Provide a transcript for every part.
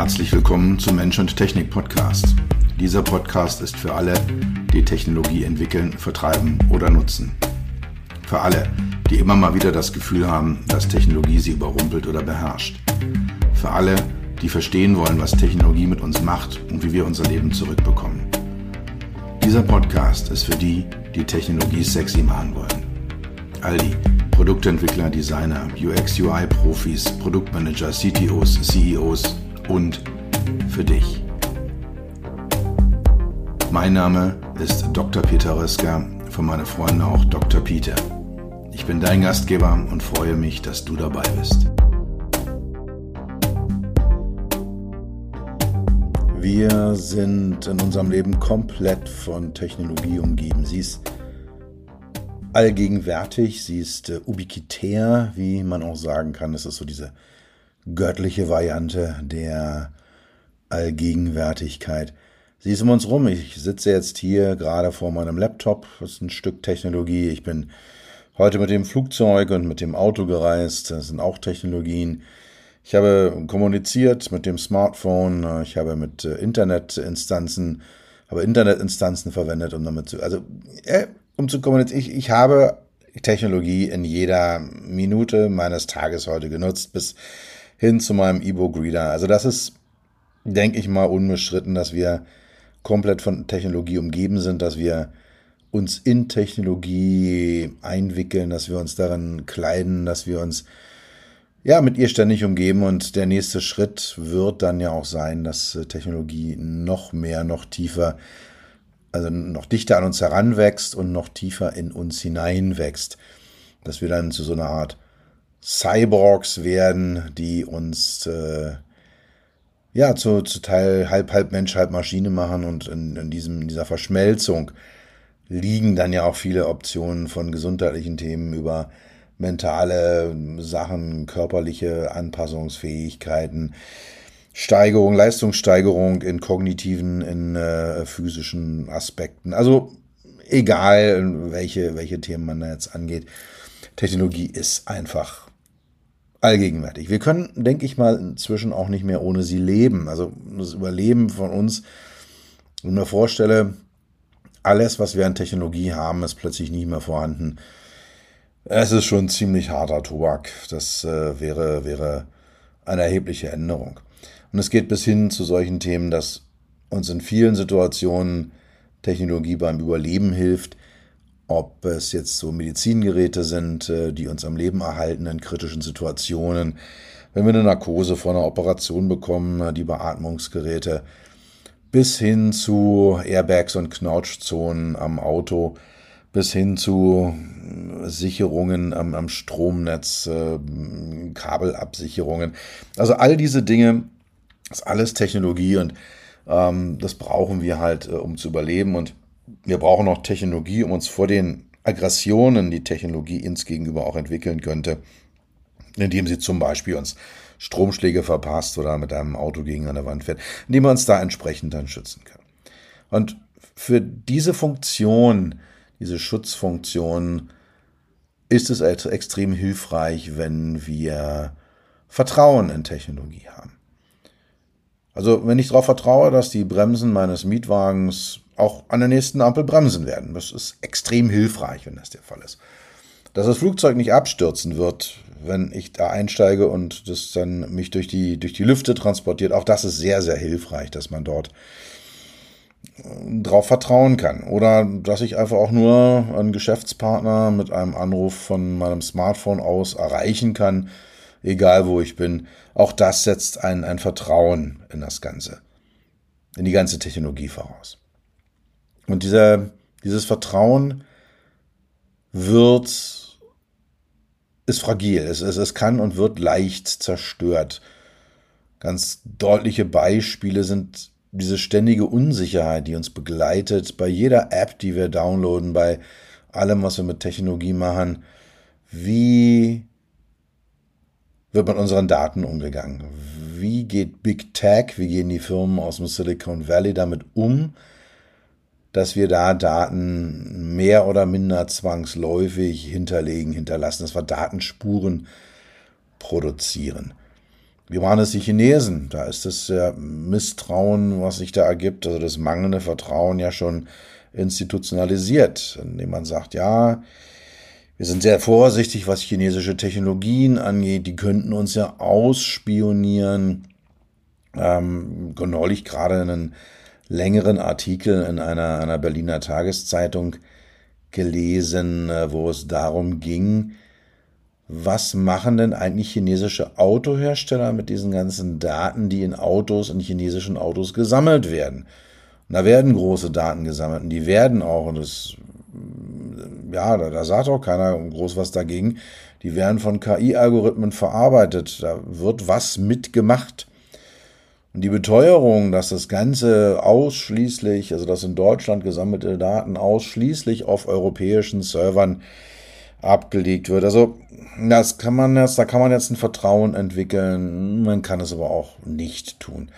Herzlich willkommen zum Mensch und Technik Podcast. Dieser Podcast ist für alle, die Technologie entwickeln, vertreiben oder nutzen. Für alle, die immer mal wieder das Gefühl haben, dass Technologie sie überrumpelt oder beherrscht. Für alle, die verstehen wollen, was Technologie mit uns macht und wie wir unser Leben zurückbekommen. Dieser Podcast ist für die, die Technologie sexy machen wollen. All die Produktentwickler, Designer, UX-UI-Profis, Produktmanager, CTOs, CEOs und für dich. Mein Name ist Dr. Peter Röska, von meinen Freunden auch Dr. Peter. Ich bin dein Gastgeber und freue mich, dass du dabei bist. Wir sind in unserem Leben komplett von Technologie umgeben. Sie ist allgegenwärtig, sie ist äh, ubiquitär, wie man auch sagen kann. Das ist so diese göttliche Variante der Allgegenwärtigkeit. Sie ist um uns rum. Ich sitze jetzt hier gerade vor meinem Laptop. Das ist ein Stück Technologie. Ich bin heute mit dem Flugzeug und mit dem Auto gereist. Das sind auch Technologien. Ich habe kommuniziert mit dem Smartphone. Ich habe mit äh, Internetinstanzen, habe Internetinstanzen verwendet, um damit zu, also, äh, um zu kommunizieren. Ich, ich habe Technologie in jeder Minute meines Tages heute genutzt, bis hin zu meinem E-Book-Reader. Also das ist, denke ich mal, unbestritten, dass wir komplett von Technologie umgeben sind, dass wir uns in Technologie einwickeln, dass wir uns darin kleiden, dass wir uns ja mit ihr ständig umgeben und der nächste Schritt wird dann ja auch sein, dass Technologie noch mehr, noch tiefer, also noch dichter an uns heranwächst und noch tiefer in uns hineinwächst, dass wir dann zu so einer Art Cyborgs werden, die uns äh, ja zu, zu Teil halb halb Mensch, halb Maschine machen und in, in, diesem, in dieser Verschmelzung liegen dann ja auch viele Optionen von gesundheitlichen Themen über mentale Sachen, körperliche Anpassungsfähigkeiten, Steigerung, Leistungssteigerung in kognitiven, in äh, physischen Aspekten. Also egal, welche, welche Themen man da jetzt angeht. Technologie ist einfach allgegenwärtig. Wir können, denke ich mal, inzwischen auch nicht mehr ohne sie leben. Also das Überleben von uns, wenn ich mir vorstelle, alles, was wir an Technologie haben, ist plötzlich nicht mehr vorhanden. Es ist schon ziemlich harter Tobak. Das äh, wäre, wäre eine erhebliche Änderung. Und es geht bis hin zu solchen Themen, dass uns in vielen Situationen Technologie beim Überleben hilft, ob es jetzt so Medizingeräte sind, äh, die uns am Leben erhalten in kritischen Situationen, wenn wir eine Narkose vor einer Operation bekommen, äh, die Beatmungsgeräte, bis hin zu Airbags und Knautschzonen am Auto, bis hin zu äh, Sicherungen am, am Stromnetz, äh, Kabelabsicherungen. Also all diese Dinge ist alles Technologie und ähm, das brauchen wir halt, äh, um zu überleben. Und wir brauchen auch Technologie, um uns vor den Aggressionen, die Technologie uns gegenüber auch entwickeln könnte, indem sie zum Beispiel uns Stromschläge verpasst oder mit einem Auto gegen eine Wand fährt, indem wir uns da entsprechend dann schützen können. Und für diese Funktion, diese Schutzfunktion, ist es extrem hilfreich, wenn wir Vertrauen in Technologie haben. Also wenn ich darauf vertraue, dass die Bremsen meines Mietwagens auch an der nächsten Ampel bremsen werden. Das ist extrem hilfreich, wenn das der Fall ist. Dass das Flugzeug nicht abstürzen wird, wenn ich da einsteige und das dann mich durch die, durch die Lüfte transportiert, auch das ist sehr, sehr hilfreich, dass man dort äh, drauf vertrauen kann. Oder dass ich einfach auch nur einen Geschäftspartner mit einem Anruf von meinem Smartphone aus erreichen kann, egal wo ich bin. Auch das setzt ein, ein Vertrauen in das Ganze, in die ganze Technologie voraus. Und dieser, dieses Vertrauen wird, ist fragil. Es, es, es kann und wird leicht zerstört. Ganz deutliche Beispiele sind diese ständige Unsicherheit, die uns begleitet bei jeder App, die wir downloaden, bei allem, was wir mit Technologie machen. Wie wird mit unseren Daten umgegangen? Wie geht Big Tech, wie gehen die Firmen aus dem Silicon Valley damit um? Dass wir da Daten mehr oder minder zwangsläufig hinterlegen, hinterlassen, dass wir Datenspuren produzieren. Wie waren es die Chinesen? Da ist das ja Misstrauen, was sich da ergibt, also das mangelnde Vertrauen ja schon institutionalisiert, indem man sagt, ja, wir sind sehr vorsichtig, was chinesische Technologien angeht. Die könnten uns ja ausspionieren. Ähm, neulich gerade einen längeren Artikel in einer, einer Berliner Tageszeitung gelesen, äh, wo es darum ging, was machen denn eigentlich chinesische Autohersteller mit diesen ganzen Daten, die in Autos, in chinesischen Autos gesammelt werden? Und da werden große Daten gesammelt und die werden auch, und das, ja, da, da sagt auch keiner groß was dagegen, die werden von KI-Algorithmen verarbeitet. Da wird was mitgemacht. Und die Beteuerung, dass das Ganze ausschließlich, also dass in Deutschland gesammelte Daten ausschließlich auf europäischen Servern abgelegt wird. Also das kann man jetzt, da kann man jetzt ein Vertrauen entwickeln, man kann es aber auch nicht tun.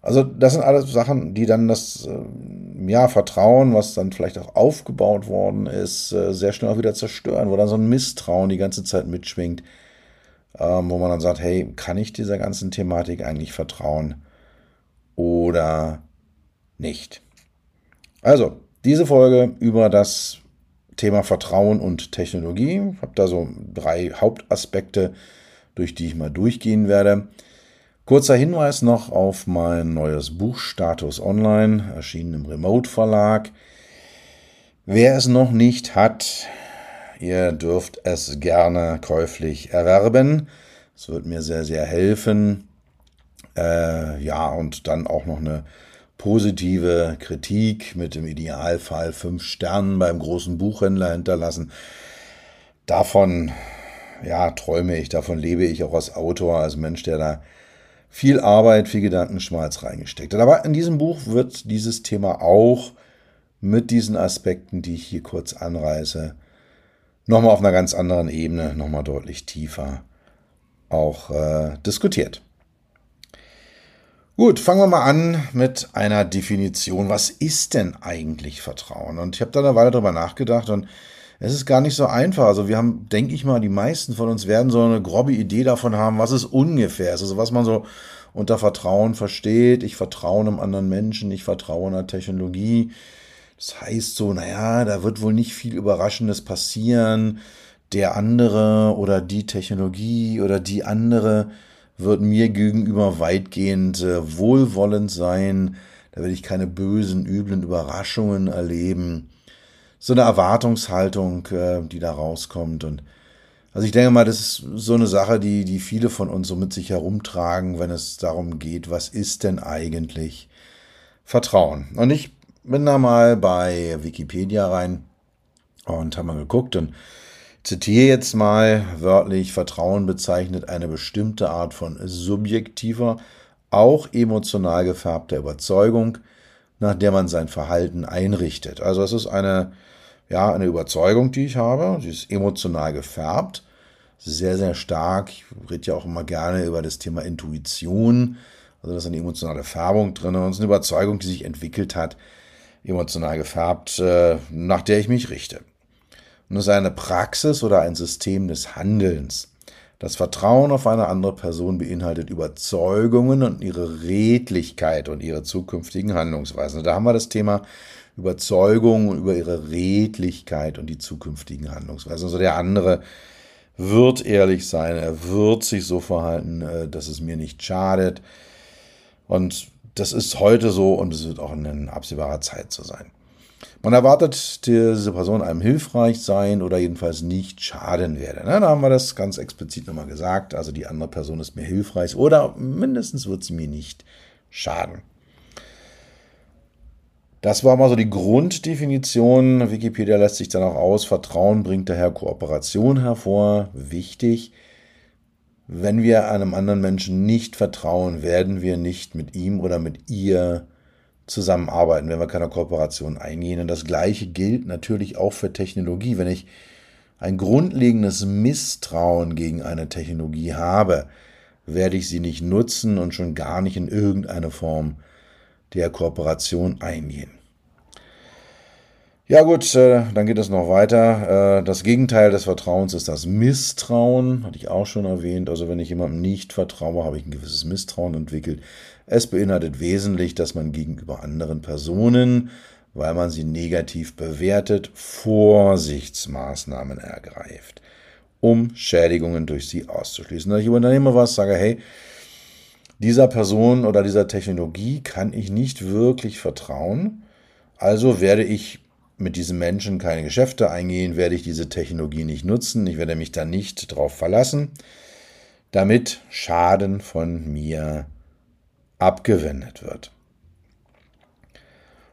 Also das sind alles Sachen, die dann das äh, ja, Vertrauen, was dann vielleicht auch aufgebaut worden ist, äh, sehr schnell auch wieder zerstören, wo dann so ein Misstrauen die ganze Zeit mitschwingt, ähm, wo man dann sagt, hey, kann ich dieser ganzen Thematik eigentlich vertrauen oder nicht? Also, diese Folge über das Thema Vertrauen und Technologie. Ich habe da so drei Hauptaspekte, durch die ich mal durchgehen werde. Kurzer Hinweis noch auf mein neues Buch Status Online, erschienen im Remote Verlag. Wer es noch nicht hat, ihr dürft es gerne käuflich erwerben. Es wird mir sehr, sehr helfen. Äh, ja, und dann auch noch eine positive Kritik mit dem Idealfall fünf Sternen beim großen Buchhändler hinterlassen. Davon, ja, träume ich, davon lebe ich auch als Autor, als Mensch, der da viel Arbeit, viel Gedankenschmalz reingesteckt hat. Aber in diesem Buch wird dieses Thema auch mit diesen Aspekten, die ich hier kurz anreiße, nochmal auf einer ganz anderen Ebene, nochmal deutlich tiefer auch äh, diskutiert. Gut, fangen wir mal an mit einer Definition. Was ist denn eigentlich Vertrauen? Und ich habe da eine Weile drüber nachgedacht und es ist gar nicht so einfach. Also wir haben, denke ich mal, die meisten von uns werden so eine grobe Idee davon haben, was es ungefähr ist. Also was man so unter Vertrauen versteht. Ich vertraue einem anderen Menschen, ich vertraue einer Technologie. Das heißt so, naja, da wird wohl nicht viel Überraschendes passieren. Der andere oder die Technologie oder die andere wird mir gegenüber weitgehend äh, wohlwollend sein. Da werde ich keine bösen, üblen Überraschungen erleben. So eine Erwartungshaltung, äh, die da rauskommt. Und also ich denke mal, das ist so eine Sache, die, die viele von uns so mit sich herumtragen, wenn es darum geht, was ist denn eigentlich Vertrauen? Und ich bin da mal bei Wikipedia rein und habe mal geguckt und zitiere jetzt mal wörtlich, Vertrauen bezeichnet eine bestimmte Art von subjektiver, auch emotional gefärbter Überzeugung, nach der man sein Verhalten einrichtet. Also es ist eine, ja, eine Überzeugung, die ich habe. Sie ist emotional gefärbt, sehr, sehr stark. Ich rede ja auch immer gerne über das Thema Intuition. Also da ist eine emotionale Färbung drin und es ist eine Überzeugung, die sich entwickelt hat, emotional gefärbt, äh, nach der ich mich richte. Und es ist eine Praxis oder ein System des Handelns. Das Vertrauen auf eine andere Person beinhaltet Überzeugungen und ihre Redlichkeit und ihre zukünftigen Handlungsweisen. Da haben wir das Thema Überzeugung über ihre Redlichkeit und die zukünftigen Handlungsweisen. Also der andere wird ehrlich sein, er wird sich so verhalten, äh, dass es mir nicht schadet. Und das ist heute so und es wird auch in absehbarer Zeit so sein. Man erwartet, diese Person einem hilfreich sein oder jedenfalls nicht schaden werde. Da haben wir das ganz explizit nochmal gesagt. Also die andere Person ist mir hilfreich oder mindestens wird sie mir nicht schaden. Das war mal so die Grunddefinition. Wikipedia lässt sich dann auch aus. Vertrauen bringt daher Kooperation hervor. Wichtig. Wenn wir einem anderen Menschen nicht vertrauen, werden wir nicht mit ihm oder mit ihr zusammenarbeiten, wenn wir keine Kooperation eingehen. Und das Gleiche gilt natürlich auch für Technologie. Wenn ich ein grundlegendes Misstrauen gegen eine Technologie habe, werde ich sie nicht nutzen und schon gar nicht in irgendeine Form der Kooperation eingehen. Ja gut, äh, dann geht es noch weiter. Äh, das Gegenteil des Vertrauens ist das Misstrauen, hatte ich auch schon erwähnt. Also wenn ich jemandem nicht vertraue, habe ich ein gewisses Misstrauen entwickelt. Es beinhaltet wesentlich, dass man gegenüber anderen Personen, weil man sie negativ bewertet, Vorsichtsmaßnahmen ergreift, um Schädigungen durch sie auszuschließen. Wenn ich übernehme was, sage, hey, dieser Person oder dieser Technologie kann ich nicht wirklich vertrauen, also werde ich mit diesem Menschen keine Geschäfte eingehen, werde ich diese Technologie nicht nutzen, ich werde mich da nicht drauf verlassen, damit Schaden von mir abgewendet wird.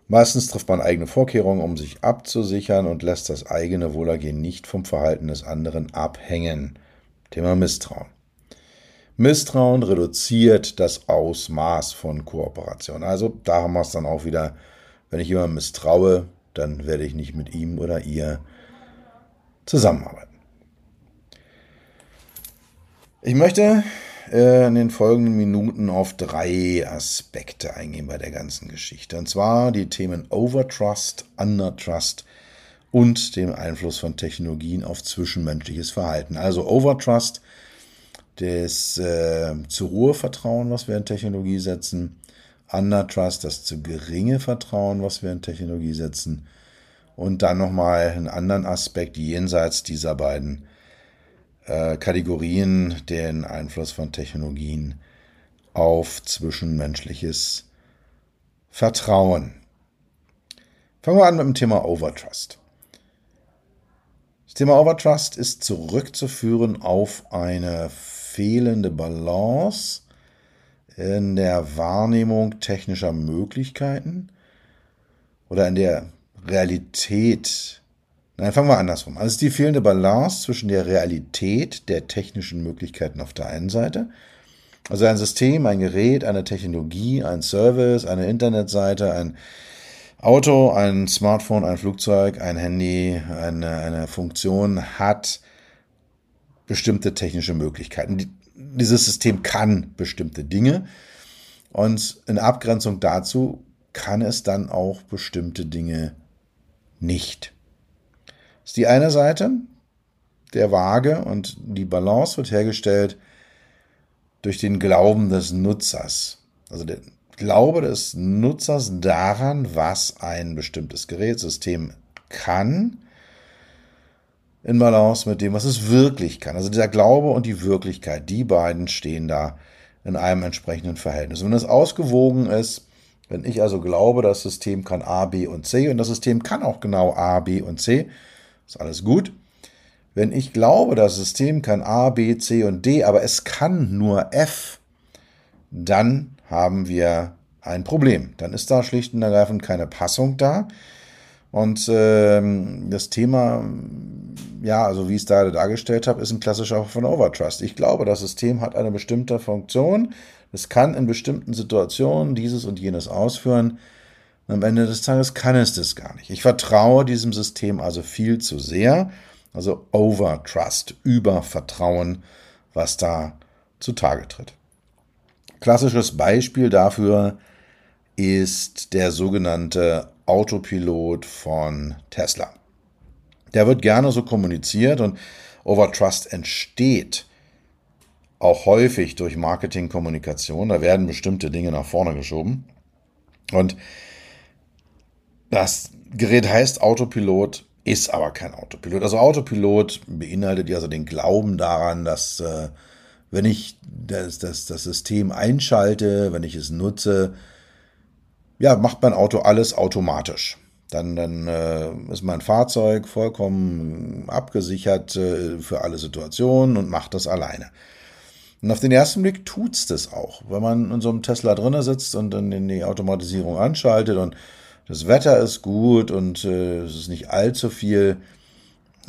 Meistens trifft man eigene Vorkehrungen, um sich abzusichern und lässt das eigene Wohlergehen nicht vom Verhalten des anderen abhängen. Thema Misstrauen. Misstrauen reduziert das Ausmaß von Kooperation. Also da haben wir es dann auch wieder, wenn ich jemandem misstraue, dann werde ich nicht mit ihm oder ihr zusammenarbeiten. Ich möchte äh, in den folgenden Minuten auf drei Aspekte eingehen bei der ganzen Geschichte. Und zwar die Themen Overtrust, Undertrust und dem Einfluss von Technologien auf zwischenmenschliches Verhalten. Also Overtrust, das äh, zur Ruhe Vertrauen, was wir in Technologie setzen, Undertrust, das zu geringe Vertrauen, was wir in Technologie setzen. Und dann nochmal einen anderen Aspekt jenseits dieser beiden äh, Kategorien, den Einfluss von Technologien auf zwischenmenschliches Vertrauen. Fangen wir an mit dem Thema Overtrust. Das Thema Overtrust ist zurückzuführen auf eine fehlende Balance in der Wahrnehmung technischer Möglichkeiten oder in der Realität. Nein, fangen wir andersrum. Also es ist die fehlende Balance zwischen der Realität der technischen Möglichkeiten auf der einen Seite, also ein System, ein Gerät, eine Technologie, ein Service, eine Internetseite, ein Auto, ein Smartphone, ein Flugzeug, ein Handy, eine, eine Funktion hat bestimmte technische Möglichkeiten dieses System kann bestimmte Dinge und in Abgrenzung dazu kann es dann auch bestimmte Dinge nicht. Das ist die eine Seite der Waage und die Balance wird hergestellt durch den Glauben des Nutzers. Also der Glaube des Nutzers daran, was ein bestimmtes Gerätsystem kann in Balance mit dem, was es wirklich kann. Also dieser Glaube und die Wirklichkeit, die beiden stehen da in einem entsprechenden Verhältnis. Und wenn es ausgewogen ist, wenn ich also glaube, das System kann A, B und C und das System kann auch genau A, B und C, ist alles gut. Wenn ich glaube, das System kann A, B, C und D, aber es kann nur F, dann haben wir ein Problem. Dann ist da schlicht und ergreifend keine Passung da. Und ähm, das Thema ja, also wie ich es da dargestellt habe, ist ein klassischer von Overtrust. Ich glaube, das System hat eine bestimmte Funktion. Es kann in bestimmten Situationen dieses und jenes ausführen. am Ende des Tages kann es das gar nicht. Ich vertraue diesem System also viel zu sehr. Also Overtrust, Übervertrauen, was da zutage tritt. Klassisches Beispiel dafür ist der sogenannte Autopilot von Tesla. Der wird gerne so kommuniziert und Overtrust entsteht auch häufig durch Marketingkommunikation. Da werden bestimmte Dinge nach vorne geschoben. Und das Gerät heißt Autopilot, ist aber kein Autopilot. Also Autopilot beinhaltet ja also den Glauben daran, dass äh, wenn ich das, das, das System einschalte, wenn ich es nutze, ja, macht mein Auto alles automatisch. Dann, dann äh, ist mein Fahrzeug vollkommen abgesichert äh, für alle Situationen und macht das alleine. Und auf den ersten Blick tut es das auch. Wenn man in so einem Tesla drin sitzt und dann die Automatisierung anschaltet und das Wetter ist gut und äh, es ist nicht allzu viel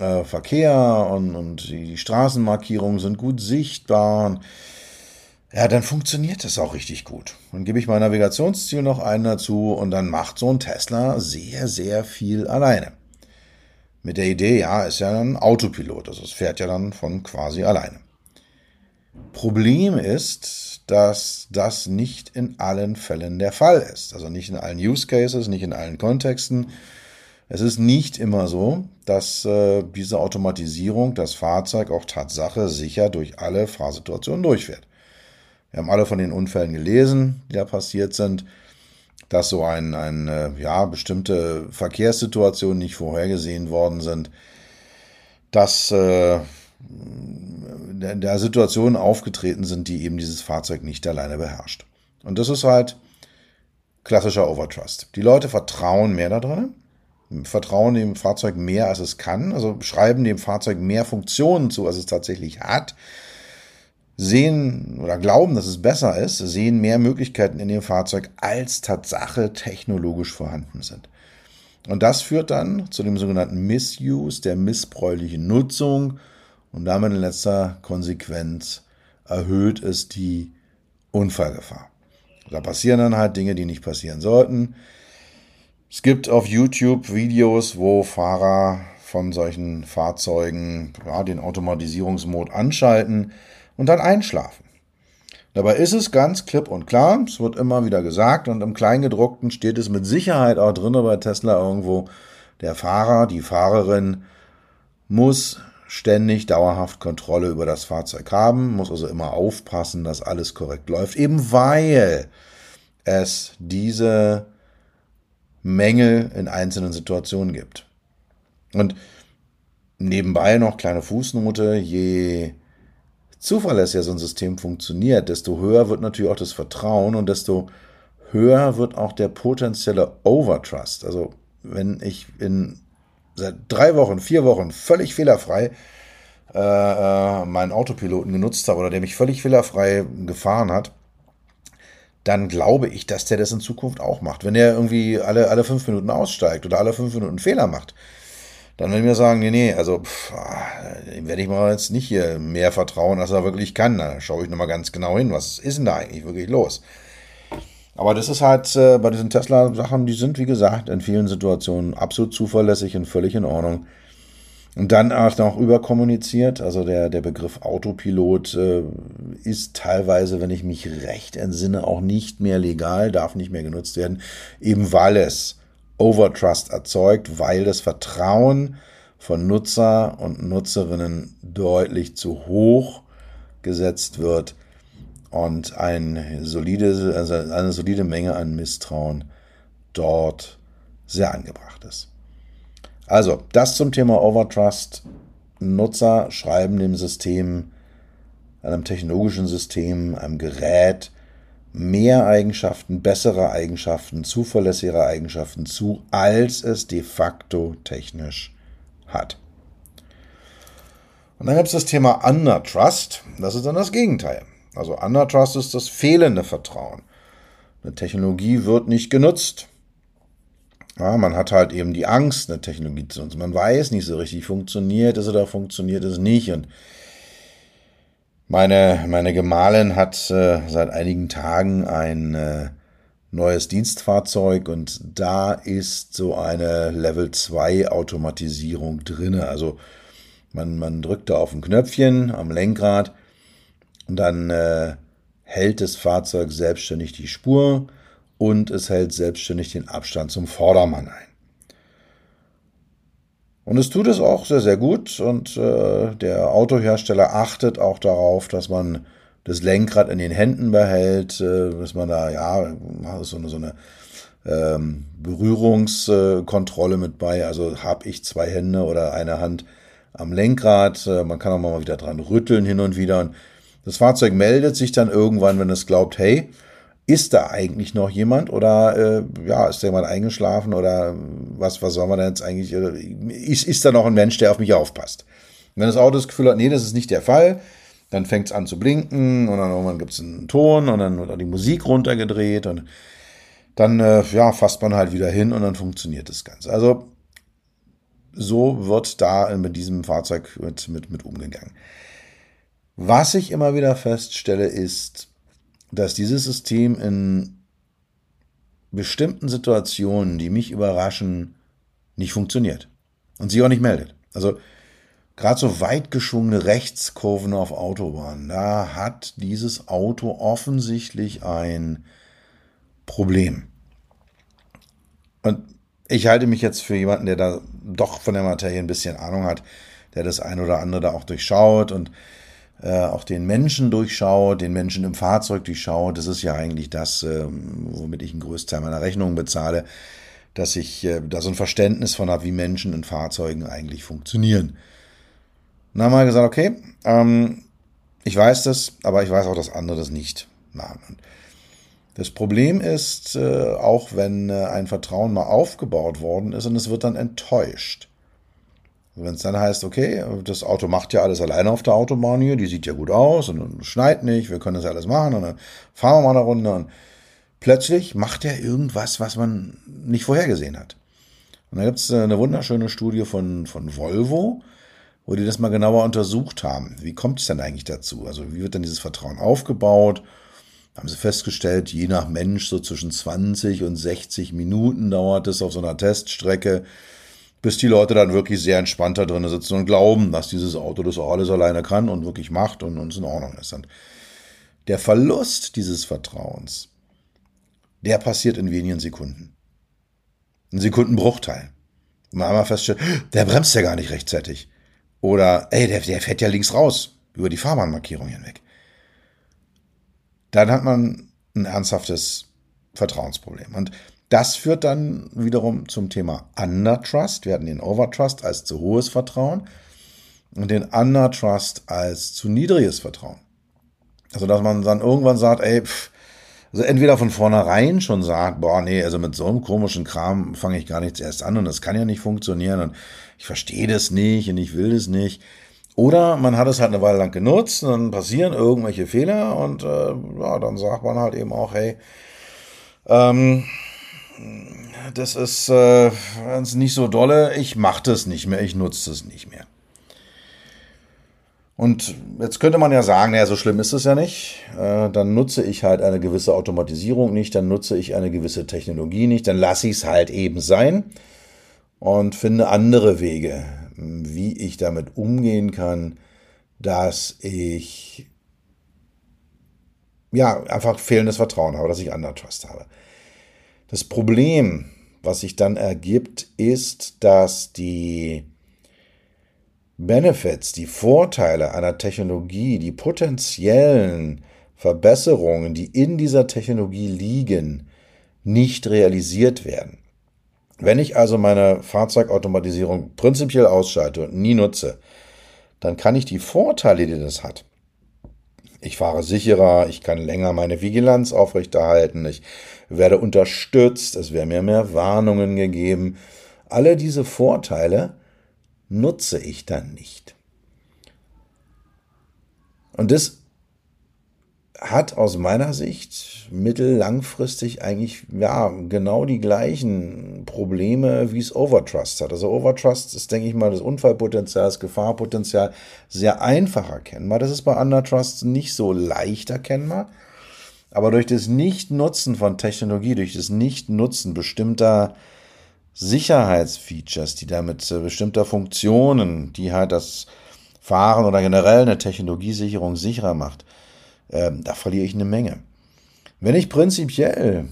äh, Verkehr und, und die Straßenmarkierungen sind gut sichtbar. Und ja, dann funktioniert das auch richtig gut. Dann gebe ich mein Navigationsziel noch einen dazu und dann macht so ein Tesla sehr, sehr viel alleine. Mit der Idee, ja, ist ja ein Autopilot, also es fährt ja dann von quasi alleine. Problem ist, dass das nicht in allen Fällen der Fall ist. Also nicht in allen Use Cases, nicht in allen Kontexten. Es ist nicht immer so, dass äh, diese Automatisierung das Fahrzeug auch Tatsache sicher durch alle Fahrsituationen durchfährt. Wir haben alle von den Unfällen gelesen, die da passiert sind, dass so ein, ein äh, ja, bestimmte Verkehrssituationen nicht vorhergesehen worden sind, dass äh, da Situationen aufgetreten sind, die eben dieses Fahrzeug nicht alleine beherrscht. Und das ist halt klassischer Overtrust. Die Leute vertrauen mehr daran, vertrauen dem Fahrzeug mehr, als es kann, also schreiben dem Fahrzeug mehr Funktionen zu, als es tatsächlich hat, sehen oder glauben, dass es besser ist, sehen mehr Möglichkeiten in dem Fahrzeug, als Tatsache technologisch vorhanden sind. Und das führt dann zu dem sogenannten Misuse, der missbräuchlichen Nutzung und damit in letzter Konsequenz erhöht es die Unfallgefahr. Da passieren dann halt Dinge, die nicht passieren sollten. Es gibt auf YouTube Videos, wo Fahrer von solchen Fahrzeugen ja, den Automatisierungsmod anschalten und dann einschlafen. Dabei ist es ganz klipp und klar, es wird immer wieder gesagt und im Kleingedruckten steht es mit Sicherheit auch drin bei Tesla irgendwo, der Fahrer, die Fahrerin muss ständig dauerhaft Kontrolle über das Fahrzeug haben, muss also immer aufpassen, dass alles korrekt läuft, eben weil es diese Mängel in einzelnen Situationen gibt. Und nebenbei noch kleine Fußnote, je zuverlässiger so ein System funktioniert, desto höher wird natürlich auch das Vertrauen und desto höher wird auch der potenzielle Overtrust. Also wenn ich in seit drei Wochen, vier Wochen völlig fehlerfrei äh, äh, meinen Autopiloten genutzt habe oder der mich völlig fehlerfrei gefahren hat, dann glaube ich, dass der das in Zukunft auch macht. Wenn er irgendwie alle, alle fünf Minuten aussteigt oder alle fünf Minuten Fehler macht, dann würde ich mir sagen, nee, nee, also pff, dem werde ich mal jetzt nicht hier mehr vertrauen, als er wirklich kann. Da schaue ich nochmal ganz genau hin, was ist denn da eigentlich wirklich los? Aber das ist halt äh, bei diesen Tesla-Sachen, die sind, wie gesagt, in vielen Situationen absolut zuverlässig und völlig in Ordnung. Und dann auch noch überkommuniziert. Also der, der Begriff Autopilot äh, ist teilweise, wenn ich mich recht entsinne, auch nicht mehr legal, darf nicht mehr genutzt werden, eben weil es Overtrust erzeugt, weil das Vertrauen von Nutzer und Nutzerinnen deutlich zu hoch gesetzt wird und ein solide, also eine solide Menge an Misstrauen dort sehr angebracht ist. Also, das zum Thema Overtrust. Nutzer schreiben dem System, einem technologischen System, einem Gerät mehr Eigenschaften, bessere Eigenschaften, zuverlässigere Eigenschaften zu, als es de facto technisch hat. Und dann gibt es das Thema Undertrust. Das ist dann das Gegenteil. Also Undertrust ist das fehlende Vertrauen. Eine Technologie wird nicht genutzt. Ja, man hat halt eben die Angst, eine Technologie zu nutzen. Man weiß nicht so richtig, funktioniert es oder funktioniert es nicht. Und meine, meine Gemahlin hat äh, seit einigen Tagen ein äh, neues Dienstfahrzeug und da ist so eine Level 2 Automatisierung drinne. Also man, man drückt da auf ein Knöpfchen am Lenkrad und dann äh, hält das Fahrzeug selbstständig die Spur und es hält selbstständig den Abstand zum Vordermann ein. Und es tut es auch sehr, sehr gut und äh, der Autohersteller achtet auch darauf, dass man das Lenkrad in den Händen behält, äh, dass man da ja so eine, so eine ähm, Berührungskontrolle mit bei. Also habe ich zwei Hände oder eine Hand am Lenkrad. Äh, man kann auch mal wieder dran rütteln hin und wieder. Und das Fahrzeug meldet sich dann irgendwann, wenn es glaubt, hey, ist da eigentlich noch jemand oder äh, ja, ist da jemand eingeschlafen oder was, was soll man denn jetzt eigentlich, ist, ist da noch ein Mensch, der auf mich aufpasst? Und wenn das Auto das Gefühl hat, nee, das ist nicht der Fall, dann fängt es an zu blinken und dann irgendwann gibt es einen Ton und dann wird die Musik runtergedreht und dann äh, ja, fasst man halt wieder hin und dann funktioniert das Ganze. Also so wird da mit diesem Fahrzeug mit, mit, mit umgegangen. Was ich immer wieder feststelle, ist, dass dieses System in bestimmten Situationen, die mich überraschen, nicht funktioniert und sich auch nicht meldet. Also gerade so weit geschwungene Rechtskurven auf Autobahnen, da hat dieses Auto offensichtlich ein Problem. Und ich halte mich jetzt für jemanden, der da doch von der Materie ein bisschen Ahnung hat, der das ein oder andere da auch durchschaut und auch den Menschen durchschaut, den Menschen im Fahrzeug durchschaut. Das ist ja eigentlich das, äh, womit ich einen Großteil meiner Rechnungen bezahle, dass ich äh, da so ein Verständnis von habe, wie Menschen in Fahrzeugen eigentlich funktionieren. dann haben wir gesagt, okay, ähm, ich weiß das, aber ich weiß auch, dass andere das nicht machen. Das Problem ist, äh, auch wenn äh, ein Vertrauen mal aufgebaut worden ist und es wird dann enttäuscht. Wenn es dann heißt, okay, das Auto macht ja alles alleine auf der Autobahn hier, die sieht ja gut aus und es schneit nicht, wir können das ja alles machen und dann fahren wir mal eine Runde und plötzlich macht er irgendwas, was man nicht vorhergesehen hat. Und da gibt es eine wunderschöne Studie von, von Volvo, wo die das mal genauer untersucht haben. Wie kommt es denn eigentlich dazu? Also wie wird denn dieses Vertrauen aufgebaut? Haben sie festgestellt, je nach Mensch so zwischen 20 und 60 Minuten dauert es auf so einer Teststrecke, bis die Leute dann wirklich sehr entspannt da drin sitzen und glauben, dass dieses Auto das auch alles alleine kann und wirklich macht und uns in Ordnung ist. Und der Verlust dieses Vertrauens, der passiert in wenigen Sekunden. Ein Sekundenbruchteil. Und man einmal feststellt, der bremst ja gar nicht rechtzeitig. Oder, ey, der, der fährt ja links raus, über die Fahrbahnmarkierung hinweg. Dann hat man ein ernsthaftes Vertrauensproblem. Und das führt dann wiederum zum Thema Undertrust. Wir hatten den Overtrust als zu hohes Vertrauen und den Undertrust als zu niedriges Vertrauen. Also, dass man dann irgendwann sagt, ey, pff, also entweder von vornherein schon sagt, boah, nee, also mit so einem komischen Kram fange ich gar nichts erst an und das kann ja nicht funktionieren und ich verstehe das nicht und ich will das nicht. Oder man hat es halt eine Weile lang genutzt und dann passieren irgendwelche Fehler und äh, ja, dann sagt man halt eben auch, hey, ähm, das ist äh, nicht so dolle, ich mache das nicht mehr, ich nutze das nicht mehr. Und jetzt könnte man ja sagen, naja, so schlimm ist es ja nicht. Äh, dann nutze ich halt eine gewisse Automatisierung nicht, dann nutze ich eine gewisse Technologie nicht, dann lasse ich es halt eben sein und finde andere Wege, wie ich damit umgehen kann, dass ich ja einfach fehlendes Vertrauen habe, dass ich Undertrust habe. Das Problem, was sich dann ergibt, ist, dass die Benefits, die Vorteile einer Technologie, die potenziellen Verbesserungen, die in dieser Technologie liegen, nicht realisiert werden. Wenn ich also meine Fahrzeugautomatisierung prinzipiell ausschalte und nie nutze, dann kann ich die Vorteile, die das hat, ich fahre sicherer, ich kann länger meine Vigilanz aufrechterhalten, ich werde unterstützt, es werden mir mehr Warnungen gegeben. Alle diese Vorteile nutze ich dann nicht. Und das hat aus meiner Sicht mittellangfristig eigentlich ja genau die gleichen Probleme, wie es Overtrust hat. Also Overtrust ist, denke ich mal, das Unfallpotenzial, das Gefahrpotenzial sehr einfach erkennbar. Das ist bei Undertrust nicht so leicht erkennbar. Aber durch das Nicht-Nutzen von Technologie, durch das Nicht-Nutzen bestimmter Sicherheitsfeatures, die damit äh, bestimmter Funktionen, die halt das Fahren oder generell eine Technologiesicherung sicherer macht, ähm, da verliere ich eine Menge. Wenn ich prinzipiell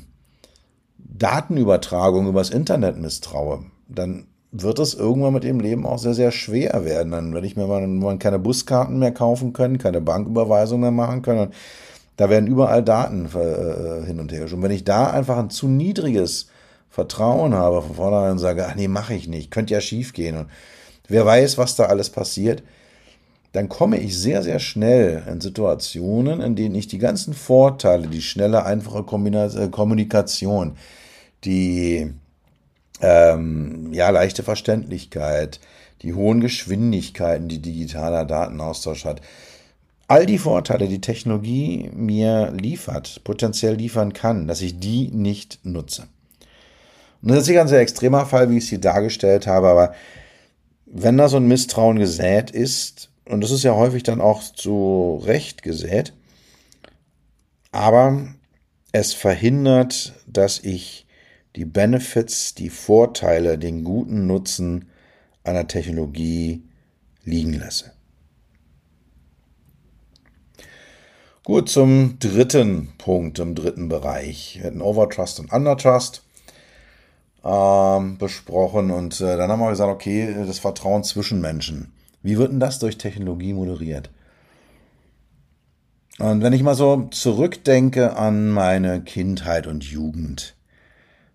Datenübertragung übers Internet misstraue, dann wird es irgendwann mit dem Leben auch sehr, sehr schwer werden. Dann werde ich mir mal, keine Buskarten mehr kaufen können, keine Banküberweisungen mehr machen können. Da werden überall Daten äh, hin und her geschoben. Wenn ich da einfach ein zu niedriges Vertrauen habe von vornherein und sage, ach nee, mache ich nicht, könnte ja schief gehen und wer weiß, was da alles passiert, dann komme ich sehr, sehr schnell in Situationen, in denen ich die ganzen Vorteile, die schnelle, einfache äh, Kommunikation, die ähm, ja, leichte Verständlichkeit, die hohen Geschwindigkeiten, die digitaler Datenaustausch hat, all die Vorteile, die Technologie mir liefert, potenziell liefern kann, dass ich die nicht nutze. Und das ist sicher ein sehr extremer Fall, wie ich es hier dargestellt habe, aber wenn da so ein Misstrauen gesät ist, und das ist ja häufig dann auch zu Recht gesät, aber es verhindert, dass ich die Benefits, die Vorteile, den guten Nutzen einer Technologie liegen lasse. Gut, zum dritten Punkt, im dritten Bereich. Wir hatten Overtrust und Undertrust. ähm, besprochen und äh, dann haben wir gesagt, okay, das Vertrauen zwischen Menschen. Wie wird denn das durch Technologie moderiert? Und wenn ich mal so zurückdenke an meine Kindheit und Jugend,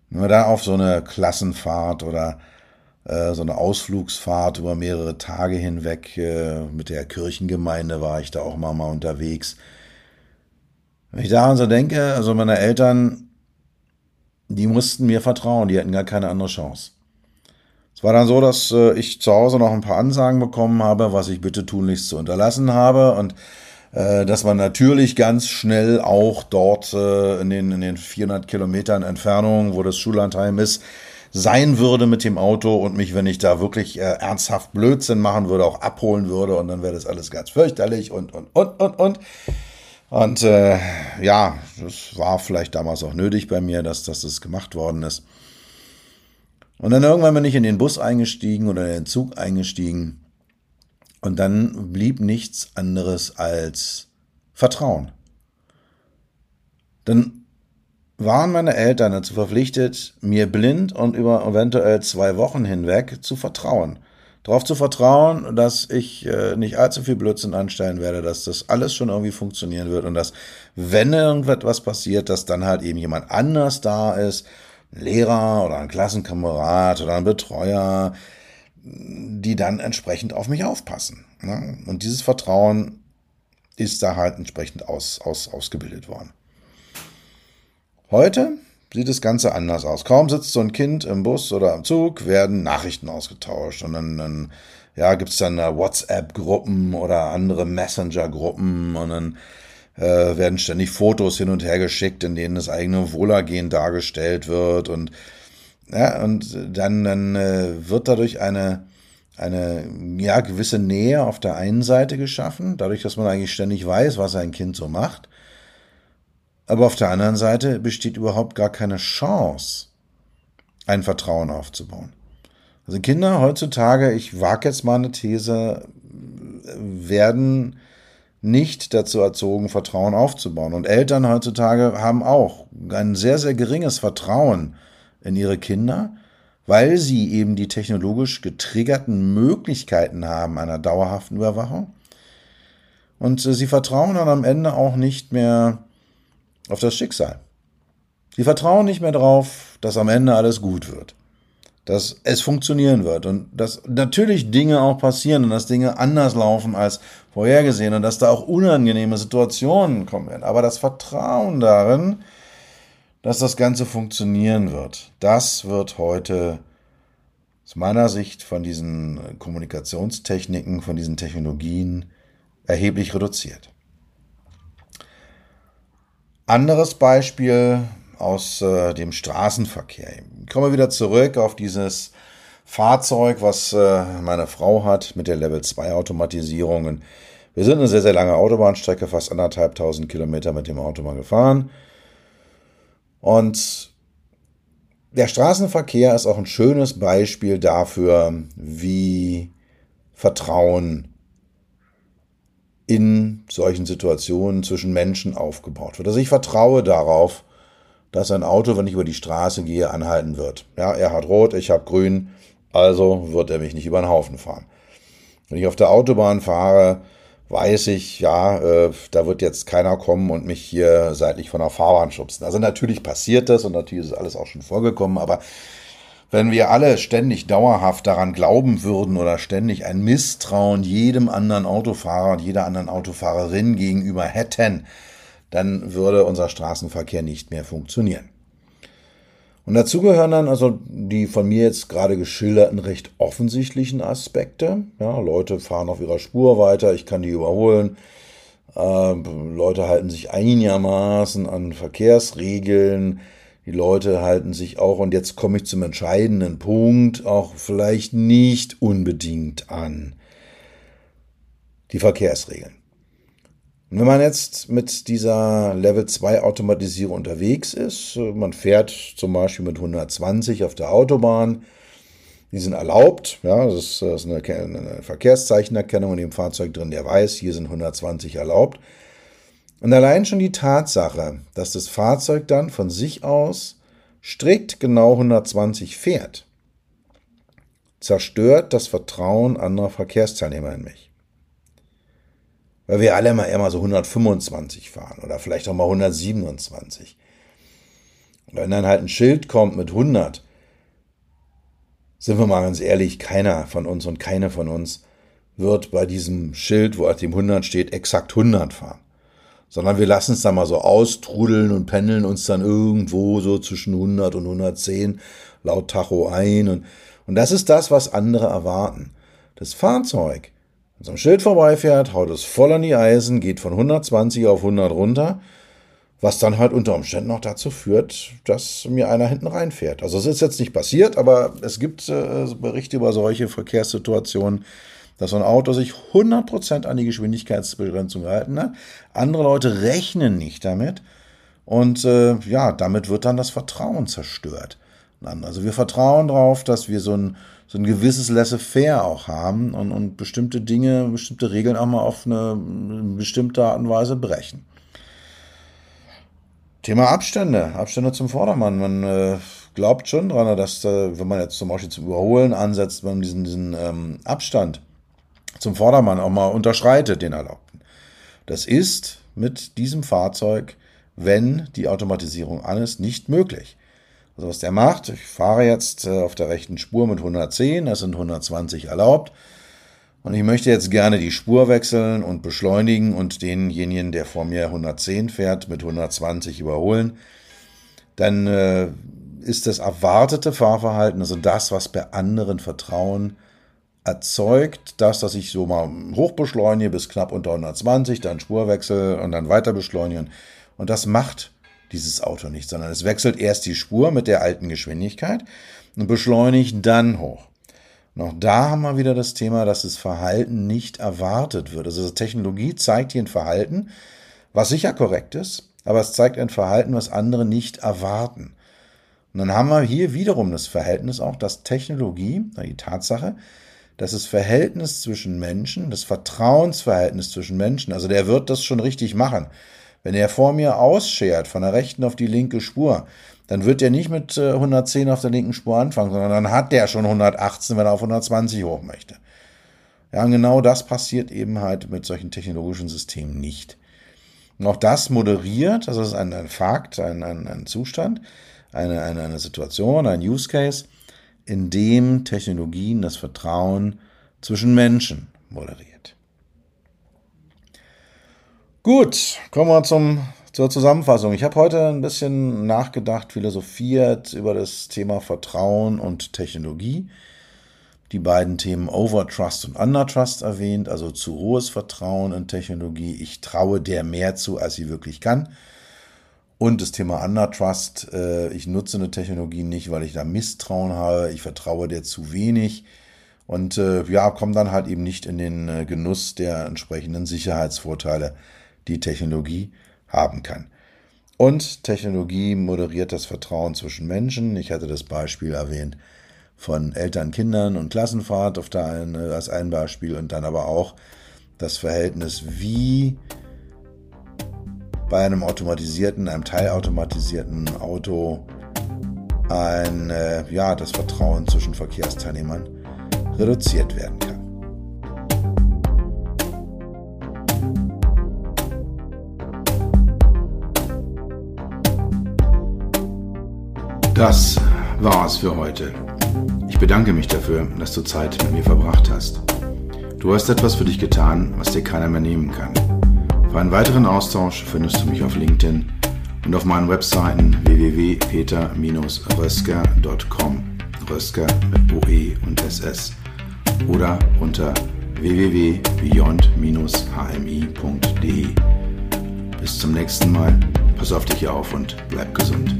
wenn wir da auf so eine Klassenfahrt oder äh, so eine Ausflugsfahrt über mehrere Tage hinweg äh, mit der Kirchengemeinde war ich da auch mal, mal unterwegs. Wenn ich daran so denke, also meine Eltern, die mussten mir vertrauen, die hatten gar keine andere Chance. Es war dann so, dass äh, ich zu Hause noch ein paar Ansagen bekommen habe, was ich bitte tunlichst zu unterlassen habe und äh, dass man natürlich ganz schnell auch dort äh, in, den, in den 400 Kilometern Entfernung, wo das Schullandheim ist, sein würde mit dem Auto und mich, wenn ich da wirklich äh, ernsthaft Blödsinn machen würde, auch abholen würde und dann wäre das alles ganz fürchterlich und, und, und, und, und. Und äh, ja, das war vielleicht damals auch nötig bei mir, dass, dass das gemacht worden ist. Und dann irgendwann bin ich in den Bus eingestiegen oder in den Zug eingestiegen und dann blieb nichts anderes als Vertrauen. Dann waren meine Eltern dazu verpflichtet, mir blind und über eventuell zwei Wochen hinweg zu vertrauen. Darauf zu vertrauen, dass ich äh, nicht allzu viel Blödsinn anstellen werde, dass das alles schon irgendwie funktionieren wird und dass, wenn irgendetwas passiert, dass dann halt eben jemand anders da ist, ein Lehrer oder ein Klassenkamerad oder ein Betreuer, die dann entsprechend auf mich aufpassen. Ne? Und dieses Vertrauen ist da halt entsprechend aus, aus, ausgebildet worden. Heute sieht das Ganze anders aus. Kaum sitzt so ein Kind im Bus oder im Zug, werden Nachrichten ausgetauscht und dann, dann ja, gibt es dann WhatsApp-Gruppen oder andere Messenger-Gruppen und dann äh, werden ständig Fotos hin und her geschickt, in denen das eigene Wohlergehen dargestellt wird und ja, und dann, dann äh, wird dadurch eine, eine ja, gewisse Nähe auf der einen Seite geschaffen, dadurch, dass man eigentlich ständig weiß, was ein Kind so macht. Aber auf der anderen Seite besteht überhaupt gar keine Chance, ein Vertrauen aufzubauen. Also Kinder heutzutage, ich wage jetzt mal eine These, werden nicht dazu erzogen, Vertrauen aufzubauen. Und Eltern heutzutage haben auch ein sehr, sehr geringes Vertrauen in ihre Kinder, weil sie eben die technologisch getriggerten Möglichkeiten haben einer dauerhaften Überwachung. Und sie vertrauen dann am Ende auch nicht mehr auf das Schicksal. Sie vertrauen nicht mehr darauf, dass am Ende alles gut wird. Dass es funktionieren wird und dass natürlich Dinge auch passieren und dass Dinge anders laufen als vorhergesehen und dass da auch unangenehme Situationen kommen werden. Aber das Vertrauen darin, dass das Ganze funktionieren wird. Das wird heute aus meiner Sicht von diesen Kommunikationstechniken, von diesen Technologien erheblich reduziert. Anderes Beispiel aus äh, dem Straßenverkehr. Ich komme wieder zurück auf dieses Fahrzeug, was äh, meine Frau hat mit der Level 2 Automatisierung. Wir sind eine sehr, sehr lange Autobahnstrecke, fast anderthalbtausend Kilometer mit dem Auto mal gefahren. Und der Straßenverkehr ist auch ein schönes Beispiel dafür, wie Vertrauen in solchen Situationen zwischen Menschen aufgebaut wird. Also ich vertraue darauf, dass ein Auto, wenn ich über die Straße gehe, anhalten wird. Ja, er hat rot, ich habe grün, also wird er mich nicht über den Haufen fahren. Wenn ich auf der Autobahn fahre, weiß ich, ja, äh, da wird jetzt keiner kommen und mich hier seitlich von der Fahrbahn schubsen. Also natürlich passiert das und natürlich ist alles auch schon vorgekommen, aber wenn wir alle ständig dauerhaft daran glauben würden oder ständig ein Misstrauen jedem anderen Autofahrer und jeder anderen Autofahrerin gegenüber hätten, dann würde unser Straßenverkehr nicht mehr funktionieren. Und dazu gehören dann also die von mir jetzt gerade geschilderten recht offensichtlichen Aspekte. Ja, Leute fahren auf ihrer Spur weiter, ich kann die überholen. Äh, Leute halten sich einigermaßen an Verkehrsregeln. Die Leute halten sich auch, und jetzt komme ich zum entscheidenden Punkt, auch vielleicht nicht unbedingt an die Verkehrsregeln. Wenn man jetzt mit dieser Level 2 Automatisierung unterwegs ist, man fährt zum Beispiel mit 120 auf der Autobahn, die sind erlaubt, ja, das ist, das ist eine, eine Verkehrszeichenerkennung in dem Fahrzeug drin, der weiß, hier sind 120 erlaubt. Und allein schon die Tatsache, dass das Fahrzeug dann von sich aus strikt genau 120 fährt, zerstört das Vertrauen anderer Verkehrsteilnehmer in mich. Weil wir alle immer immer so 125 fahren oder vielleicht auch mal 127. Und wenn dann halt ein Schild kommt mit 100, sind wir mal ganz ehrlich, keiner von uns und keine von uns wird bei diesem Schild, wo auf dem 100 steht, exakt 100 fahren. Sondern wir lassen es dann mal so austrudeln und pendeln uns dann irgendwo so zwischen 100 und 110 laut Tacho ein. Und, und das ist das, was andere erwarten. Das Fahrzeug, wenn es am Schild vorbeifährt, haut es voll an die Eisen, geht von 120 auf 100 runter was dann halt unter Umständen auch dazu führt, dass mir einer hinten reinfährt. Also es ist jetzt nicht passiert, aber es gibt äh, Berichte über solche Verkehrssituationen, dass so ein Auto sich 100% an die Geschwindigkeitsbegrenzung gehalten hat. Andere Leute rechnen nicht damit und äh, ja, damit wird dann das Vertrauen zerstört. Also wir vertrauen darauf, dass wir so ein, so ein gewisses Laissez-faire auch haben und, und bestimmte Dinge, bestimmte Regeln auch mal auf eine, bestimmte Art und Weise brechen. Thema Abstände, Abstände zum Vordermann. Man äh, glaubt schon dran, dass, äh, wenn man jetzt zum Beispiel zum Überholen ansetzt, man diesen, diesen ähm, Abstand zum Vordermann auch mal unterschreitet, den erlaubten. Das ist mit diesem Fahrzeug, wenn die Automatisierung an ist, nicht möglich. Also was der macht, ich fahre jetzt äh, auf der rechten Spur mit 110, das sind 120 erlaubt. Und ich möchte jetzt gerne die Spur wechseln und beschleunigen und denjenigen, der vor mir 110 fährt, mit 120 überholen. Dann äh, ist das erwartete Fahrverhalten, also das, was bei anderen Vertrauen erzeugt, das, dass ich so mal hoch beschleunige bis knapp unter 120, dann Spurwechsel und dann weiter beschleunigen. Und das macht dieses Auto nicht, sondern es wechselt erst die Spur mit der alten Geschwindigkeit und beschleunigt dann hoch. Auch da haben wir wieder das Thema, dass das Verhalten nicht erwartet wird. Also Technologie zeigt hier ein Verhalten, was sicher korrekt ist, aber es zeigt ein Verhalten, was andere nicht erwarten. Und dann haben wir hier wiederum das Verhältnis auch, dass Technologie, die Tatsache, dass das Verhältnis zwischen Menschen, das Vertrauensverhältnis zwischen Menschen, also der wird das schon richtig machen. Wenn er vor mir ausschert, von der rechten auf die linke Spur, dann wird er nicht mit 110 äh, auf der linken Spur anfangen, sondern dann hat der schon 118, wenn er auf 120 hoch möchte. Ja, und genau das passiert eben halt mit solchen technologischen Systemen nicht. Und auch das moderiert, das ist ein, ein Fakt, ein, ein, ein Zustand, eine, eine, eine Situation, ein Use Case, in dem Technologien das Vertrauen zwischen Menschen moderiert. Gut, kommen wir zum zur Zusammenfassung. Ich habe heute ein bisschen nachgedacht, philosophiert über das Thema Vertrauen und Technologie. Die beiden Themen Overtrust und Undertrust erwähnt, also zu hohes Vertrauen in Technologie. Ich traue der mehr zu, als sie wirklich kann. Und das Thema Undertrust, äh, ich nutze eine Technologie nicht, weil ich da Misstrauen habe. Ich vertraue der zu wenig. Und äh, ja, komme dann halt eben nicht in den äh, Genuss der entsprechenden Sicherheitsvorteile, die Technologie haben kann. Und Technologie moderiert das Vertrauen zwischen Menschen. Ich hatte das Beispiel erwähnt von Eltern, Kindern und Klassenfahrt auf der einen, als ein Beispiel und dann aber auch das Verhältnis, wie bei einem automatisierten, einem teilautomatisierten Auto ein, äh, ja, das Vertrauen zwischen Verkehrsteilnehmern reduziert werden kann. Das war's für heute. Ich bedanke mich dafür, dass du Zeit mit mir verbracht hast. Du hast etwas für dich getan, was dir keiner mehr nehmen kann. Für einen weiteren Austausch findest du mich auf LinkedIn und auf meinen Webseiten www.peter-rösker.com Rösker mit OE und SS oder unter www.beyond-hmi.de. Bis zum nächsten Mal, pass auf dich auf und bleib gesund.